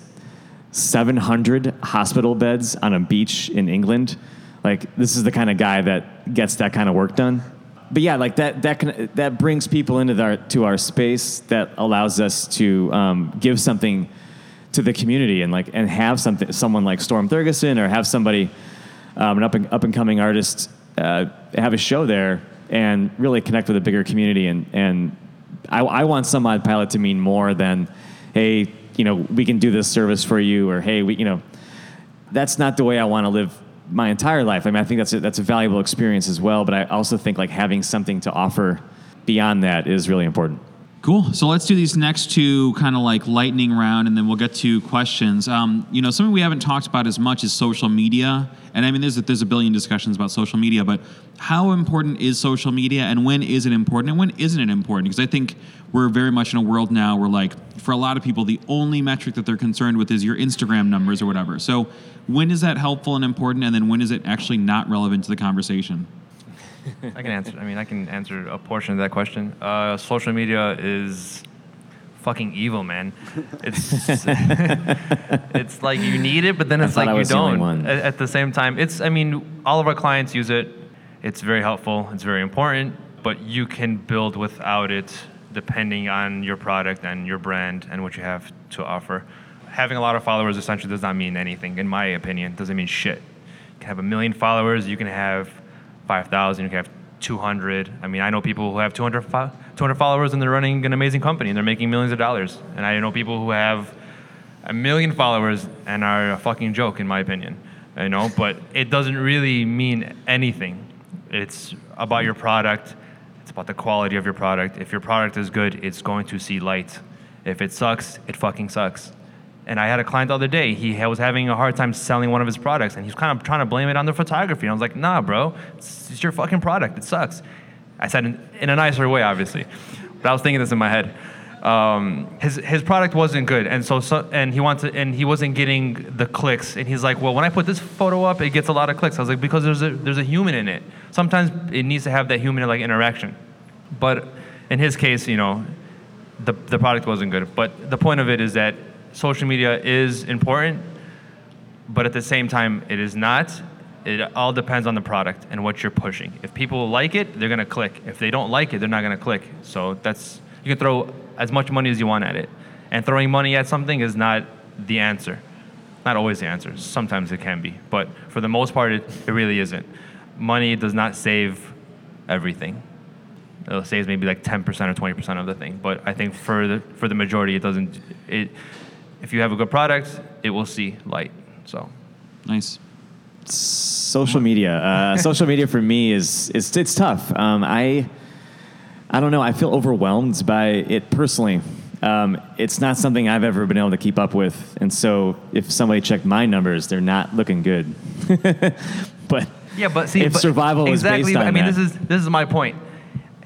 700 hospital beds on a beach in England, like this is the kind of guy that gets that kind of work done. But yeah, like that that can, that brings people into our to our space that allows us to um, give something to the community and like and have something someone like Storm Thorgerson or have somebody um, an up and up and coming artist uh, have a show there and really connect with a bigger community and and I, I want Someoddpilot to mean more than hey you know we can do this service for you or hey we you know that's not the way I want to live my entire life. I mean, I think that's a, that's a valuable experience as well. But I also think like having something to offer beyond that is really important. Cool. So let's do these next two kind of like lightning round, and then we'll get to questions. Um, you know, something we haven't talked about as much is social media, and I mean, there's a, there's a billion discussions about social media, but how important is social media, and when is it important, and when isn't it important? Because I think we're very much in a world now where, like, for a lot of people, the only metric that they're concerned with is your Instagram numbers or whatever. So, when is that helpful and important, and then when is it actually not relevant to the conversation? I can answer. I mean, I can answer a portion of that question. Uh, social media is fucking evil, man. It's it's like you need it, but then it's like you was the only don't. At, at the same time, it's. I mean, all of our clients use it. It's very helpful. It's very important, but you can build without it, depending on your product and your brand and what you have to offer. Having a lot of followers essentially does not mean anything, in my opinion. Doesn't mean shit. You can have a million followers. You can have 5,000, you can have 200. I mean, I know people who have 200, fo- 200 followers and they're running an amazing company and they're making millions of dollars. And I know people who have a million followers and are a fucking joke, in my opinion. You know, but it doesn't really mean anything. It's about your product. It's about the quality of your product. If your product is good, it's going to see light. If it sucks, it fucking sucks. And I had a client the other day. He was having a hard time selling one of his products, and he's kind of trying to blame it on the photography. And I was like, Nah, bro, it's, it's your fucking product. It sucks. I said in, in, a nicer way, obviously, but I was thinking this in my head. Um, his his product wasn't good, and so, so and he wanted and he wasn't getting the clicks. And he's like, well, when I put this photo up, it gets a lot of clicks. I was like, because there's a there's a human in it. Sometimes it needs to have that human like interaction. But in his case, you know, the the product wasn't good. But the point of it is that social media is important, but at the same time, it is not. It all depends on the product and what you're pushing. If people like it, they're gonna click. If they don't like it, they're not gonna click. So that's you can throw as much money as you want at it, and throwing money at something is not the answer. Not always the answer. Sometimes it can be, but for the most part, it, it really isn't. Money does not save everything. It saves maybe like 10% or 20% of the thing. But I think for the for the majority, it doesn't. It if you have a good product, it will see light. So nice. Social media. Uh, social media for me is, is it's tough. Um, I I don't know. I feel overwhelmed by it personally. Um, it's not something I've ever been able to keep up with, and so if somebody checked my numbers, they're not looking good. but yeah, but see, if but survival exactly, is based on I mean, that, this is this is my point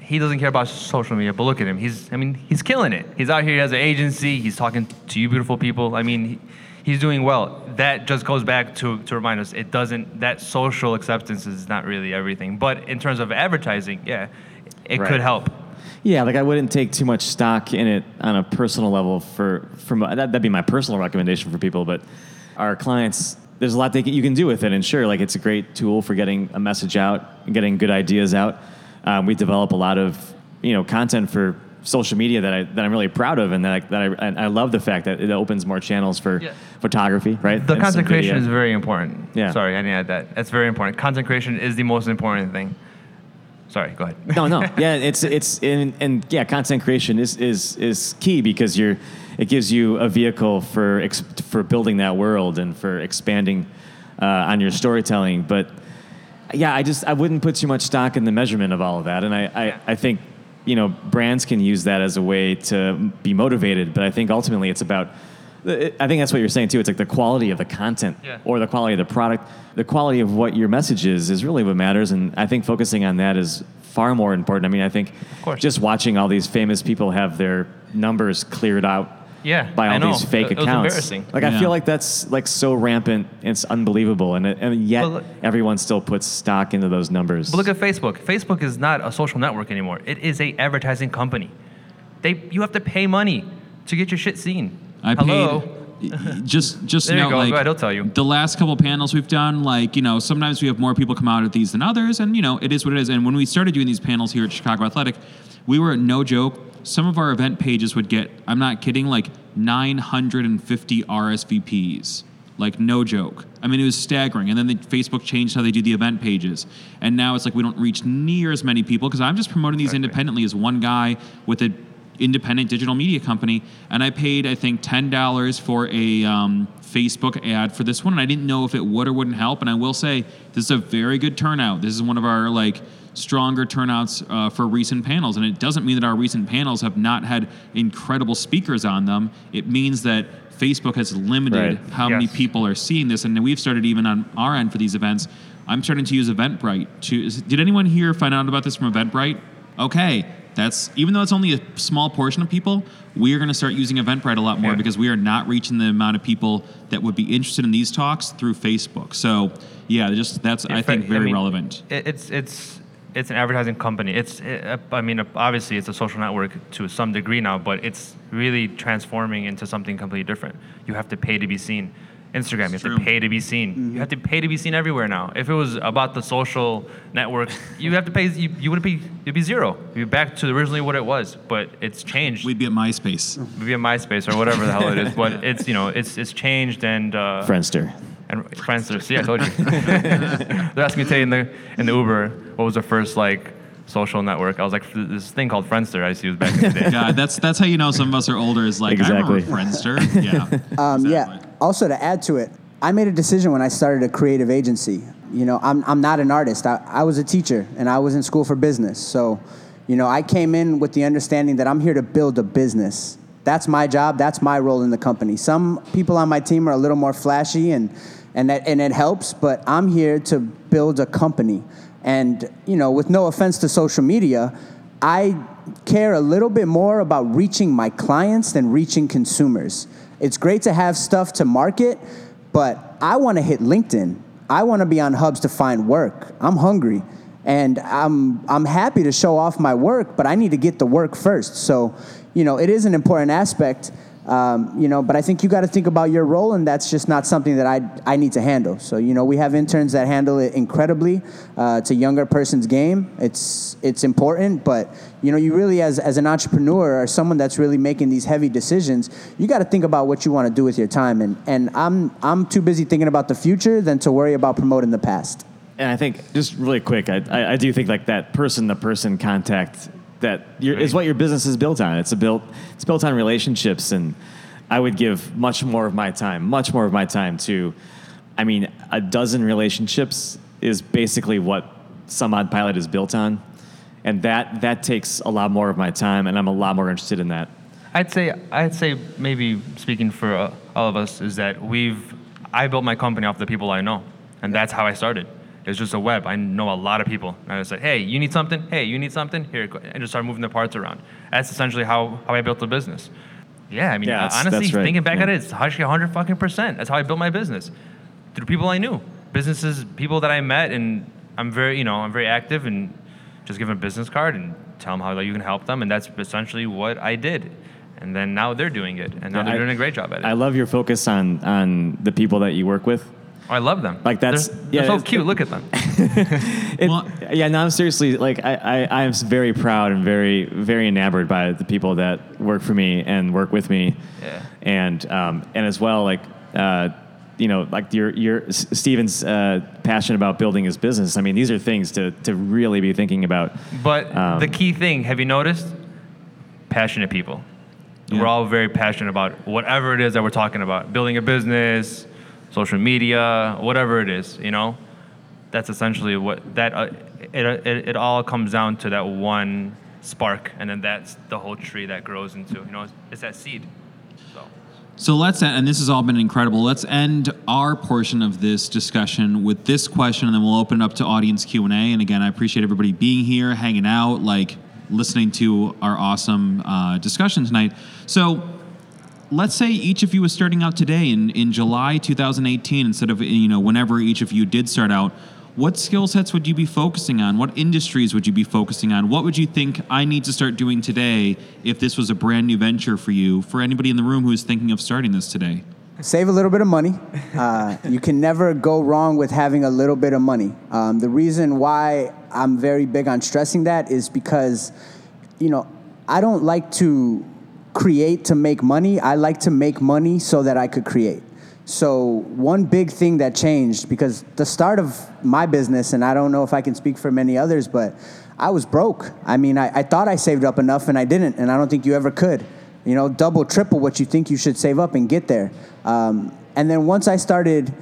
he doesn't care about social media, but look at him. He's, I mean, he's killing it. He's out here, he has an agency, he's talking to you beautiful people. I mean, he, he's doing well. That just goes back to, to remind us it doesn't, that social acceptance is not really everything. But in terms of advertising, yeah, it Right. could help. Yeah, like I wouldn't take too much stock in it on a personal level. For from that, that'd be my personal recommendation for people. But our clients, there's a lot they, can- you can do with it, and sure, like it's a great tool for getting a message out and getting good ideas out. Um, we develop a lot of you know content for social media that I that I'm really proud of, and that I, that I, and I love the fact that it opens more channels for Yeah. photography. Right, The And content creation is very important. Yeah. Sorry, I didn't add that. That's very important. Content creation is the most important thing. Sorry, go ahead. no, no, yeah, it's it's and, and yeah, content creation is is is key because you're it gives you a vehicle for for building that world and for expanding uh, on your storytelling. But yeah, I just I wouldn't put too much stock in the measurement of all of that, and I I, I think you know brands can use that as a way to be motivated, but I think ultimately it's about. I think that's what you're saying too. It's like the quality of the content Yeah. or the quality of the product, the quality of what your message is, is really what matters. And I think focusing on that is far more important. I mean, I think just watching all these famous people have their numbers cleared out Yeah, by all I know. these fake It- it was accounts. embarrassing. Like I feel like that's like so rampant. It's unbelievable, and, it, and yet But look- everyone still puts stock into those numbers. But look at Facebook. Facebook is not a social network anymore. It is a advertising company. They you have to pay money to get your shit seen. I Hello. paid. Just, just There you note, go. like Go ahead, he'll tell you. the last couple panels we've done. Like, you know, sometimes we have more people come out at these than others, and you know, it is what it is. And when we started doing these panels here at Chicago Athletic, we were no joke. Some of our event pages would get, I'm not kidding, like 950 RSVPs. Like no joke. I mean, it was staggering. And then the, Facebook changed how they do the event pages, and now it's like we don't reach near as many people because I'm just promoting these independently as one guy with an independent digital media company, and I paid I think ten dollars for a um, Facebook ad for this one, and I didn't know if it would or wouldn't help. And I will say this is a very good turnout. This is one of our like stronger turnouts uh, for recent panels, and it doesn't mean that our recent panels have not had incredible speakers on them. It means that Facebook has limited Right. how many people are seeing this, and we've started even on our end for these events. I'm starting to use Eventbrite. To is, did anyone here find out about this from Eventbrite? Okay, that's even though it's only a small portion of people, we are going to start using Eventbrite a lot more Yeah. because we are not reaching the amount of people that would be interested in these talks through Facebook. So yeah, just that's I think very mean, relevant. It's it's it's an advertising company. It's it, I mean obviously it's a social network to some degree now, but it's really transforming into something completely different. You have to pay to be seen. Instagram, you have True. to pay to be seen. You have to pay to be seen everywhere now. If it was about the social network, you have to pay. You, you wouldn't be. You'd be zero. You'd be back to originally what it was. But it's changed. We'd be at MySpace. We'd be a MySpace or whatever the hell it is. But it's you know it's it's changed and uh, Friendster. and Friendster. See, I told you. They're asking me today in the in the Uber what was the first like social network. I was like, this thing called Friendster I used to use back in the day. God, that's that's how you know some of us are older. Is like Exactly. I remember Friendster. Yeah. Um, exactly. Yeah. Also, to add to it, I made a decision when I started a creative agency. You know, I'm, I'm not an artist. I, I was a teacher and I was in school for business. So, you know, I came in with the understanding that I'm here to build a business. That's my job. That's my role in the company. Some people on my team are a little more flashy and, and, that, and it helps, but I'm here to build a company. And, you know, with no offense to social media, I care a little bit more about reaching my clients than reaching consumers. It's great to have stuff to market, but I want to hit LinkedIn. I want to be on hubs to find work. I'm hungry and I'm I'm happy to show off my work, but I need to get the work first. So, you know, it is an important aspect. Um, you know, but I think you got to think about your role, and that's just not something that I I need to handle. So, you know, we have interns that handle it incredibly. Uh, it's a younger person's game. It's it's important, but you know, you really as as an entrepreneur or someone that's really making these heavy decisions, you got to think about what you want to do with your time. And and I'm I'm too busy thinking about the future than to worry about promoting the past. And I think just really quick, I, I, I do think like that person to person contact that your, is what your business is built on. It's a built it's built on relationships, and I would give much more of my time, much more of my time to. I mean, a dozen relationships is basically what Someoddpilot is built on, and that that takes a lot more of my time, and I'm a lot more interested in that. I'd say I'd say maybe speaking for uh, all of us is that we've I built my company off the people I know, and that's how I started. It's just a web. I know a lot of people, and I said, "Hey, you need something? Hey, you need something? Here," go," and just start moving the parts around. That's essentially how, how I built the business. Yeah, I mean, Yeah, that's- honestly, that's right. thinking back Yeah. at it, it's actually 100 fucking percent. That's how I built my business through people I knew, businesses, people that I met, and I'm very, you know, I'm very active and just give them a business card and tell them how you can help them, and that's essentially what I did. And then now they're doing it, and now they're I- doing a great job at it. I love your focus on on the people that you work with. I love them. Like, that's- they're, yeah, they're so cute. Look at them. It, Well- yeah, no, I'm seriously like I, I, I am very proud and very very enamored by the people that work for me and work with me, Yeah. and um, and as well like uh, you know like your your Steven's uh, passion about building his business. I mean, these are things to to really be thinking about. But Um, the key thing, have you noticed? Passionate people. Yeah. We're all very passionate about whatever it is that we're talking about. Building a business, social media, whatever it is, you know? That's essentially what that uh, it, it, it all comes down to that one spark and then that's the whole tree that grows into, you know, it's, it's that seed. So So let's end, and this has all been incredible. Let's end our portion of this discussion with this question, and then we'll open it up to audience Q and A. And again, I appreciate everybody being here, hanging out, like listening to our awesome uh, discussion tonight. So let's say each of you was starting out today in, in July 2018 instead of you know whenever each of you did start out. What skill sets would you be focusing on? What industries would you be focusing on? What would you think I need to start doing today if this was a brand new venture for you? For anybody in the room who's thinking of starting this today? Save a little bit of money. Uh, you can never go wrong with having a little bit of money. Um, the reason why I'm very big on stressing that is because, you know, I don't like to create to make money. I like to make money so that I could create. So one big thing that changed because the start of my business, and I don't know if I can speak for many others, but I was broke. I mean, I, I thought I saved up enough, and I didn't, and I don't think you ever could. You know, double, triple what you think you should save up and get there. Um, and then once I started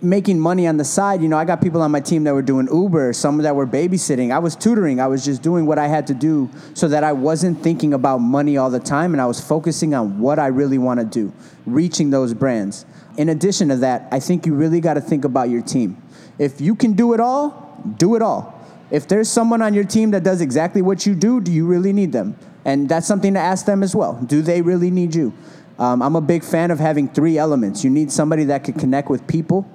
making money on the side, you know, I got people on my team that were doing Uber, some that were babysitting. I was tutoring. I was just doing what I had to do so that I wasn't thinking about money all the time and I was focusing on what I really want to do, reaching those brands. In addition to that, I think you really got to think about your team. If you can do it all, do it all. If there's someone on your team that does exactly what you do, do you really need them? And that's something to ask them as well. Do they really need you? Um, I'm a big fan of having three elements. You need somebody that can connect with people,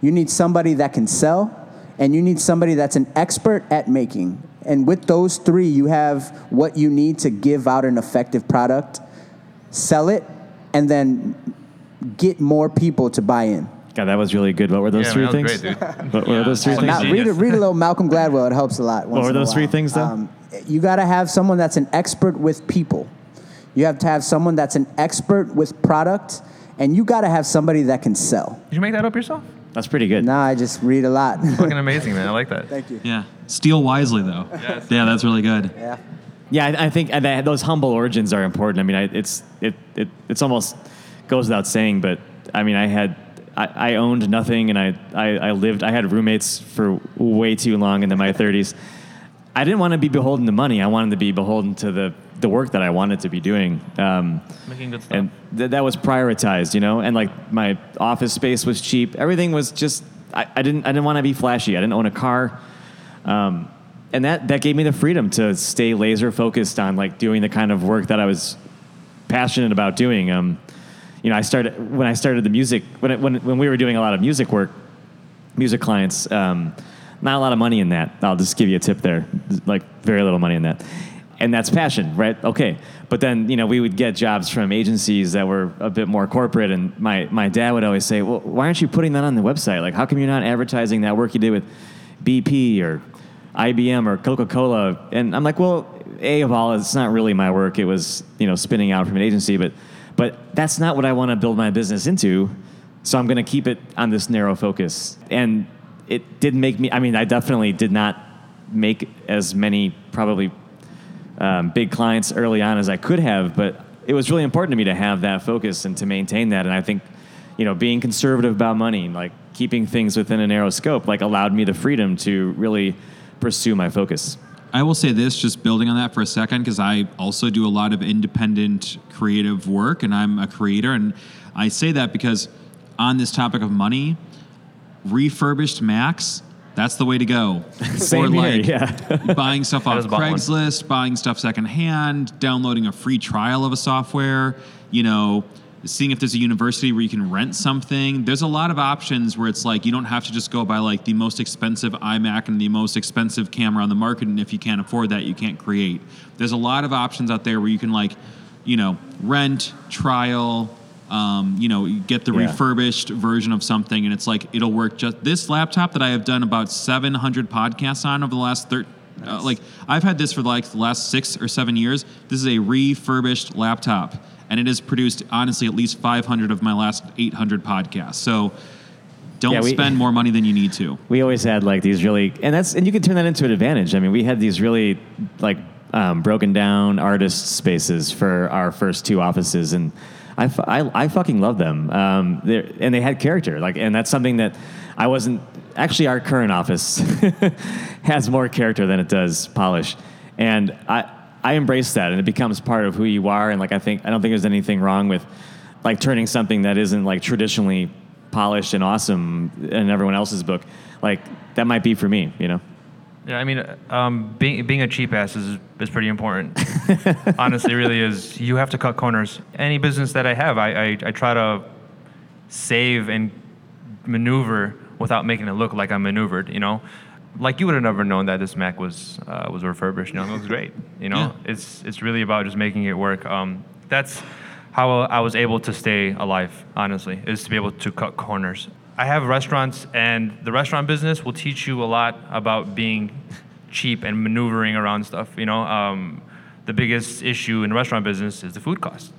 you need somebody that can sell, and you need somebody that's an expert at making. And with those three, you have what you need to give out an effective product, sell it, and then get more people to buy in. God, that was really good. What were those Yeah, three man, that was things? great, dude. What were Yeah. those three So things? now- Now, read, a, read a little Malcolm Gladwell. It helps a lot. once were those three things, though? Um, you got to have someone that's an expert with people. You have to have someone that's an expert with product, and you got to have somebody that can sell. Did you make that up yourself? That's pretty good. No, I just read a lot. Fucking amazing, man. I like that. Thank you. Yeah. Steal wisely, though. Yes. Yeah, that's really good. Yeah. Yeah, I, I think that those humble origins are important. I mean, I, it's it, it it's almost goes without saying, but I mean, I had I, I owned nothing, and I, I I lived. I had roommates for way too long into my thirties. I didn't want to be beholden to money. I wanted to be beholden to the the work that I wanted to be doing. Um, Making good stuff. and th- that was prioritized, you know. And like my office space was cheap. Everything was just. I, I didn't. I didn't want to be flashy. I didn't own a car. Um, and that, that gave me the freedom to stay laser focused on like doing the kind of work that I was passionate about doing. Um, you know, I started when I started the music when it, when when we were doing a lot of music work, music clients. Um, not a lot of money in that. I'll just give you a tip there, like very little money in that, and that's passion, right? Okay, but then you know we would get jobs from agencies that were a bit more corporate, and my my dad would always say, "Well, why aren't you putting that on the website? Like, how come you're not advertising that work you did with BP or IBM or Coca Cola?" And I'm like, "Well, a of all, it's not really my work. It was you know spinning out from an agency, but but that's not what I want to build my business into." So I'm going to keep it on this narrow focus. And it did make me, I mean, I definitely did not make as many probably um, big clients early on as I could have, but it was really important to me to have that focus and to maintain that. And I think, you know, being conservative about money, like keeping things within a narrow scope, like allowed me the freedom to really pursue my focus. I will say this, just building on that for a second, because I also do a lot of independent creative work and I'm a creator. And I say that because on this topic of money, refurbished Macs, that's the way to go. Same or here, yeah. buying stuff off just bought one. Craigslist, buying stuff secondhand, downloading a free trial of a software, you know, seeing if there's a university where you can rent something. There's a lot of options where it's like you don't have to just go buy like the most expensive iMac and the most expensive camera on the market, and if you can't afford that, you can't create. There's a lot of options out there where you can like, you know, rent, trial, um, you know, you get the Yeah. refurbished version of something, and it's like it'll work. Just this laptop that I have done about 700 podcasts on over the last 13. Uh, like I've had this for like the last six or seven years. This is a refurbished laptop, and it has produced honestly at least 500 of my last 800 podcasts. So don't Yeah, we- spend more money than you need to. we always had like these really and that's and you can turn that into an advantage i mean we had these really like um, broken down artist spaces for our first two offices and i, I, I fucking love them. Um, and they had character like and that's something that i wasn't actually our current office has more character than it does polish. And i i embrace that and it becomes part of who you are and like i think i don't think there's anything wrong with like turning something that isn't like traditionally polished and awesome in everyone else's book. Like that might be for me you know Yeah, I mean, um, being being a cheap ass is is pretty important. Honestly, really is. You have to cut corners. Any business that I have, I, I, I try to save and maneuver without making it look like I'm maneuvered. You know, like you would have never known that this Mac was uh, was refurbished. You know, it looks great. You know, Yeah. it's it's really about just making it work. Um, that's how I was able to stay alive. Honestly, is to be able to cut corners. I have restaurants, and the restaurant business will teach you a lot about being cheap and maneuvering around stuff. You know, um, the biggest issue in the restaurant business is the food cost,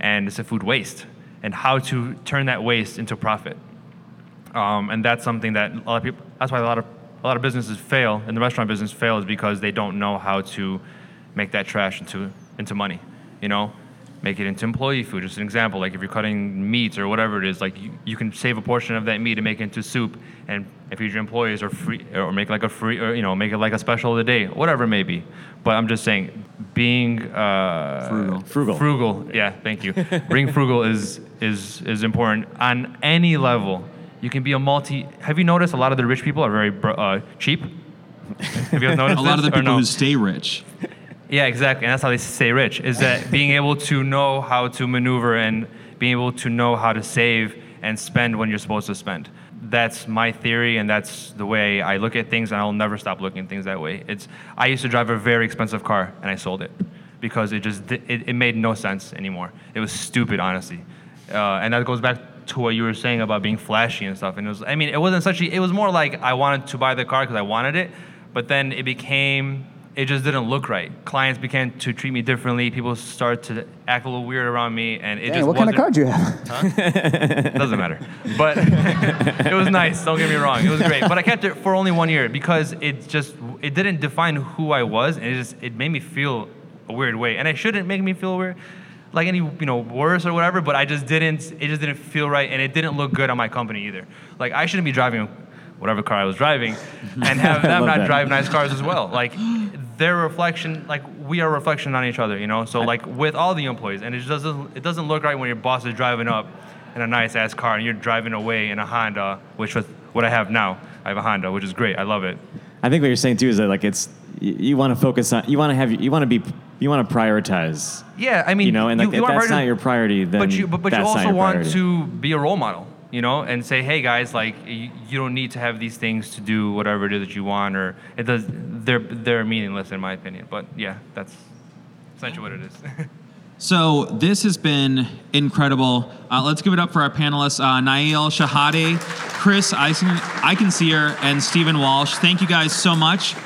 and it's the food waste, and how to turn that waste into profit. Um, and that's something that a lot of people. That's why a lot of a lot of businesses fail and the restaurant business fail is because they don't know how to make that trash into into money. You know, make it into employee food. Just an example, like if you're cutting meats or whatever it is, like you, you can save a portion of that meat and make it into soup, and if your employees or free or make like a free or you know make it like a special of the day, whatever it may be. But I'm just saying, being uh, Frugal. Frugal. Frugal, yeah, thank you. Being frugal is is is important on any level. You can be a multi. Have you noticed a lot of the rich people are very uh, cheap? Have you guys noticed A lot of the people no? who stay rich. Yeah, exactly. And that's how they stay rich, is that being able to know how to maneuver and being able to know how to save and spend when you're supposed to spend. That's my theory, and that's the way I look at things, and I'll never stop looking at things that way. It's I used to drive a very expensive car, and I sold it because it just it, it made no sense anymore. It was stupid, honestly, uh, and that goes back to what you were saying about being flashy and stuff. And it was, I mean, it wasn't such. A, it was more like I wanted to buy the car because I wanted it, but then it became it just didn't look right. Clients began to treat me differently. People started to act a little weird around me, and it Dang, just what kind of card do you have? doesn't matter. But it was nice. Don't get me wrong. It was great. But I kept it for only one year because it just it didn't define who I was, and it just it made me feel a weird way. And it shouldn't make me feel weird, like any you know worse or whatever. But I just didn't. It just didn't feel right, and it didn't look good on my company either. Like I shouldn't be driving whatever car I was driving, and have them not that. drive nice cars as well. Like their reflection, like we are reflection on each other, you know. So like with all the employees, and it just doesn't it doesn't look right when your boss is driving up in a nice ass car and you're driving away in a Honda, which was what I have now. I have a Honda, which is great. I love it. I think what you're saying too is that like it's you, you want to focus on you want to have you want to be you want to prioritize Yeah, I mean, you know and like, if wanna that's prioritize- not your priority then but you but, but you that's also want priority. to be a role model you know and say hey guys like you, you don't need to have these things to do whatever it is that you want or it does they're they're meaningless in my opinion but yeah that's essentially what it is So this has been incredible. Uh, let's give it up for our panelists, uh, Na'el Shehade, Chris Eisen- Eichenseer, and Steven Walsh. Thank you guys so much.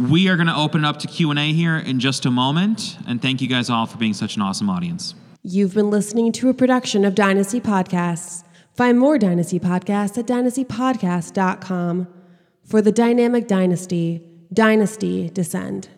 We are going to open it up to Q&A here in just a moment. And thank you guys all for being such an awesome audience. You've been listening to a production of Dynasty Podcasts. Find more Dynasty Podcasts at dynastypodcast.com. For the dynamic dynasty, Dynasty Descend.